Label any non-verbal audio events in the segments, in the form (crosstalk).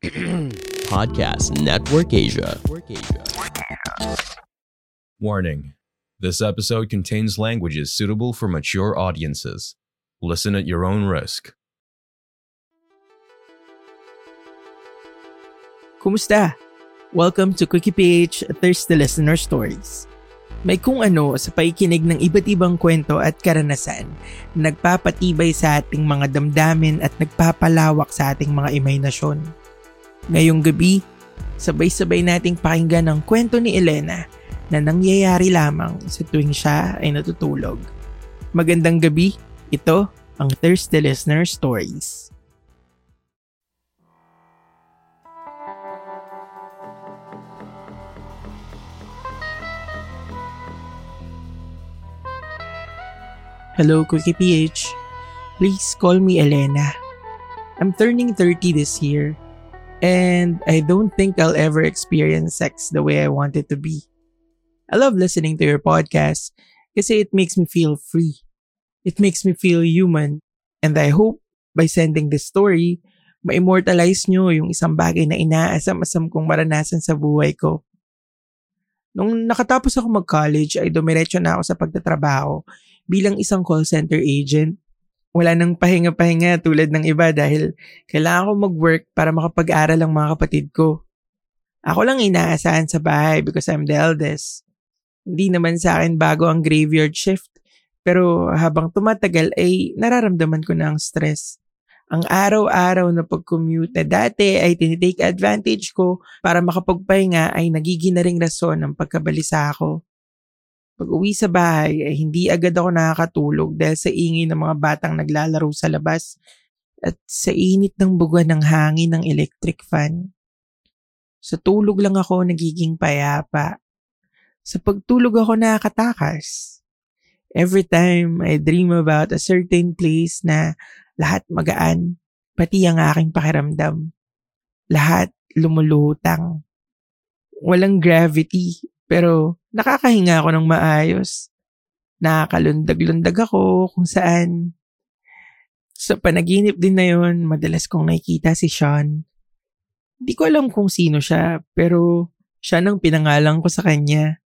Podcast Network Asia. Warning This episode contains languages suitable for mature audiences. Listen at your own risk. Kumusta? Welcome to Quickie PH Thirsty Listener Stories. May kung ano sa paikinig ng iba't ibang kwento at karanasan na nagpapatibay sa ating mga damdamin at nagpapalawak sa ating mga imahinasyon. Ngayong gabi, sabay-sabay nating pakinggan ang kwento ni Elena na nangyayari lamang sa tuwing siya ay natutulog. Magandang gabi, ito ang Thirsty Listener Stories. Hello, Quickie PH. Please call me Elena. I'm turning 30 this year, and I don't think I'll ever experience sex the way I want it to be. I love listening to your podcast kasi it makes me feel free. It makes me feel human, and I hope by sending this story, ma-immortalize nyo yung isang bagay na inaasam-asam kong maranasan sa buhay ko. Nung nakatapos ako mag-college ay dumiretso na ako sa pagtatrabaho bilang isang call center agent. Wala nang pahinga-pahinga tulad ng iba dahil kailangan ko mag-work para makapag-aral ang mga kapatid ko. Ako lang inaasahan sa bahay because I'm the eldest. Hindi naman sa akin bago ang graveyard shift pero habang tumatagal ay nararamdaman ko na ang stress. Ang araw-araw na pag-commute na dati ay tinitake advantage ko para makapagpahinga ay nagiging na ring rason ng pagkabalisa ako. Pag uwi sa bahay ay hindi agad ako nakakatulog dahil sa ingay ng mga batang naglalaro sa labas at sa init ng buga ng hangin ng electric fan. Sa tulog lang ako nagiging payapa. Sa pagtulog ako nakakatakas. Every time I dream about a certain place na lahat magaan, pati ang aking pakiramdam. Lahat lumulutang. Walang gravity, pero nakakahinga ako ng maayos. Nakakalundag-lundag ako kung saan. Sa panaginip din na yon, madalas kong nakikita si Sean. Hindi ko alam kung sino siya, pero siya nang pinangalan ko sa kanya.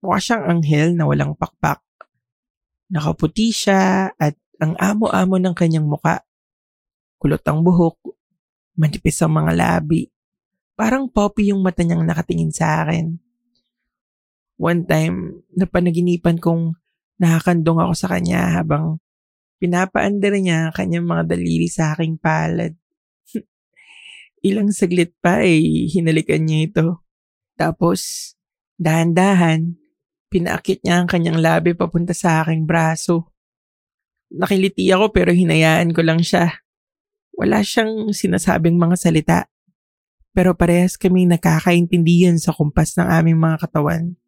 Mukha siyang anghel na walang pakpak. Nakaputi siya at ang amo-amo ng kanyang muka. Kulot ang buhok, manipis ang mga labi. Parang poppy yung mata niyang nakatingin sa akin. One time, napanaginipan kong nakakandong ako sa kanya habang pinapaandar niya kanyang mga daliri sa aking palad. (laughs) Ilang saglit pa ay hinalikan niya ito. Tapos, dahan-dahan, Pinaakit niya ang kanyang labi papunta sa aking braso. Nakiliti ako pero hinayaan ko lang siya. Wala siyang sinasabing mga salita. Pero parehas kami nakakaintindihan sa kumpas ng aming mga katawan.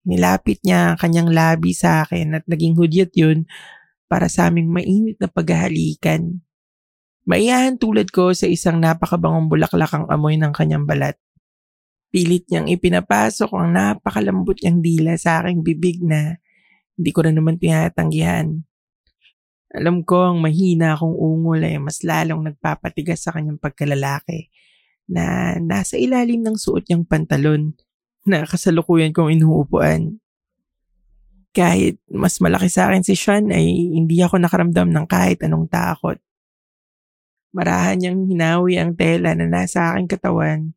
Nilapit niya ang kanyang labi sa akin at naging hudyat yun para sa aming mainit na paghahalikan. Maiyahan tulad ko sa isang napakabangong bulaklak ang amoy ng kanyang balat. Pilit niyang ipinapasok ang napakalambot niyang dila sa aking bibig na hindi ko na naman tinatanggihan. Alam ko ang mahina akong ungol ay mas lalong nagpapatigas sa kanyang pagkalalaki na nasa ilalim ng suot niyang pantalon na kasalukuyan kong inuupuan. Kahit mas malaki sa akin si Sean ay hindi ako nakaramdam ng kahit anong takot. Marahan niyang hinawi ang tela na nasa aking katawan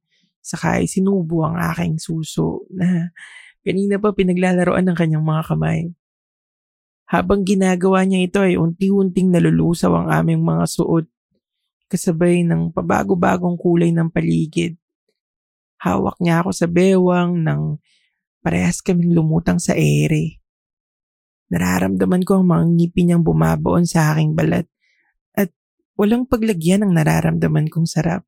Saka ay sinubo ang aking suso na kanina pa pinaglalaroan ng kanyang mga kamay. Habang ginagawa niya ito ay unti-unting nalulusaw ang aming mga suot kasabay ng pabago-bagong kulay ng paligid. Hawak niya ako sa bewang nang parehas kaming lumutang sa ere. Nararamdaman ko ang mga ngipin niyang bumabaon sa aking balat at walang paglagyan ng nararamdaman kong sarap.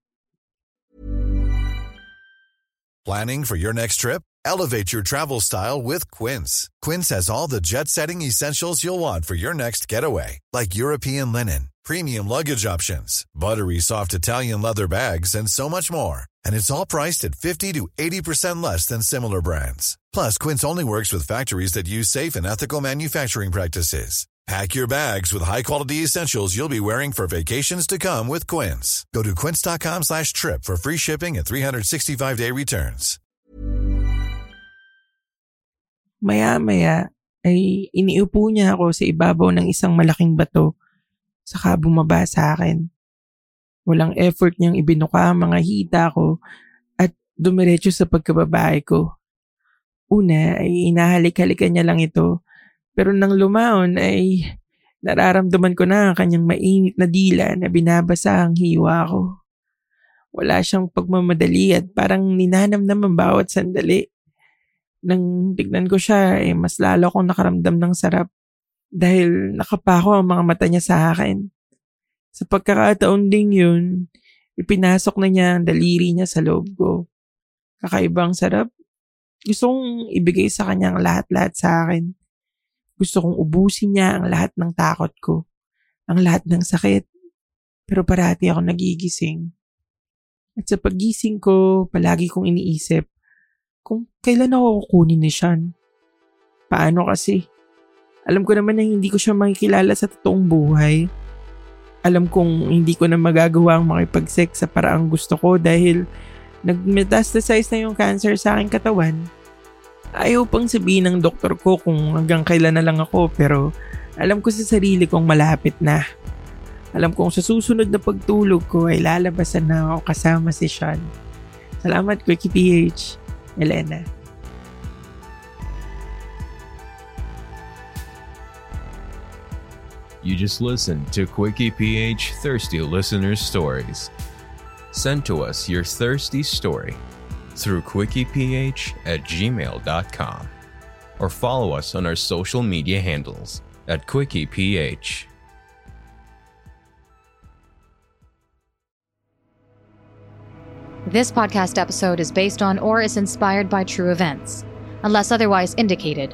Planning for your next trip? Elevate your travel style with Quince. Quince has all the jet setting essentials you'll want for your next getaway, like European linen, premium luggage options, buttery soft Italian leather bags, and so much more. And it's all priced at 50 to 80% less than similar brands. Plus, Quince only works with factories that use safe and ethical manufacturing practices. Pack your bags with high-quality essentials you'll be wearing for vacations to come with Quince. Go to quince.com slash trip for free shipping and 365-day returns. Maya-maya ay iniupo niya ako sa ibabaw ng isang malaking bato saka bumaba sa akin. Walang effort niyang ibinuka ang mga hita ko at dumiretso sa pagkababae ko. Una ay inahalik-halikan niya lang ito pero nang lumaon ay nararamdaman ko na ang kanyang mainit na dila na binabasa ang hiwa ko. Wala siyang pagmamadali at parang ninanam naman bawat sandali. Nang tignan ko siya, eh, mas lalo akong nakaramdam ng sarap dahil nakapako ang mga mata niya sa akin. Sa pagkakataon ding yun, ipinasok na niya ang daliri niya sa loob ko. Kakaibang sarap. Gusto kong ibigay sa kanya ang lahat-lahat sa akin. Gusto kong ubusin niya ang lahat ng takot ko. Ang lahat ng sakit. Pero parati ako nagigising. At sa paggising ko, palagi kong iniisip, kung kailan ako kukunin ni Sean. Paano kasi? Alam ko naman na hindi ko siya makikilala sa totoong buhay. Alam kong hindi ko na magagawa ang makipag-sex sa paraang gusto ko dahil nag-metastasize na yung cancer sa aking katawan. Ayaw pang sabihin ng doktor ko kung hanggang kailan na lang ako pero alam ko sa sarili kong malapit na. Alam kong sa susunod na pagtulog ko ay lalabasan na ako kasama si Sean. Salamat Quickie PH. Elena. You just listened to Quickie PH Thirsty Listeners Stories. Send to us your thirsty story through quickieph at gmail.com or follow us on our social media handles at quickieph. This podcast episode is based on or is inspired by true events. Unless otherwise indicated,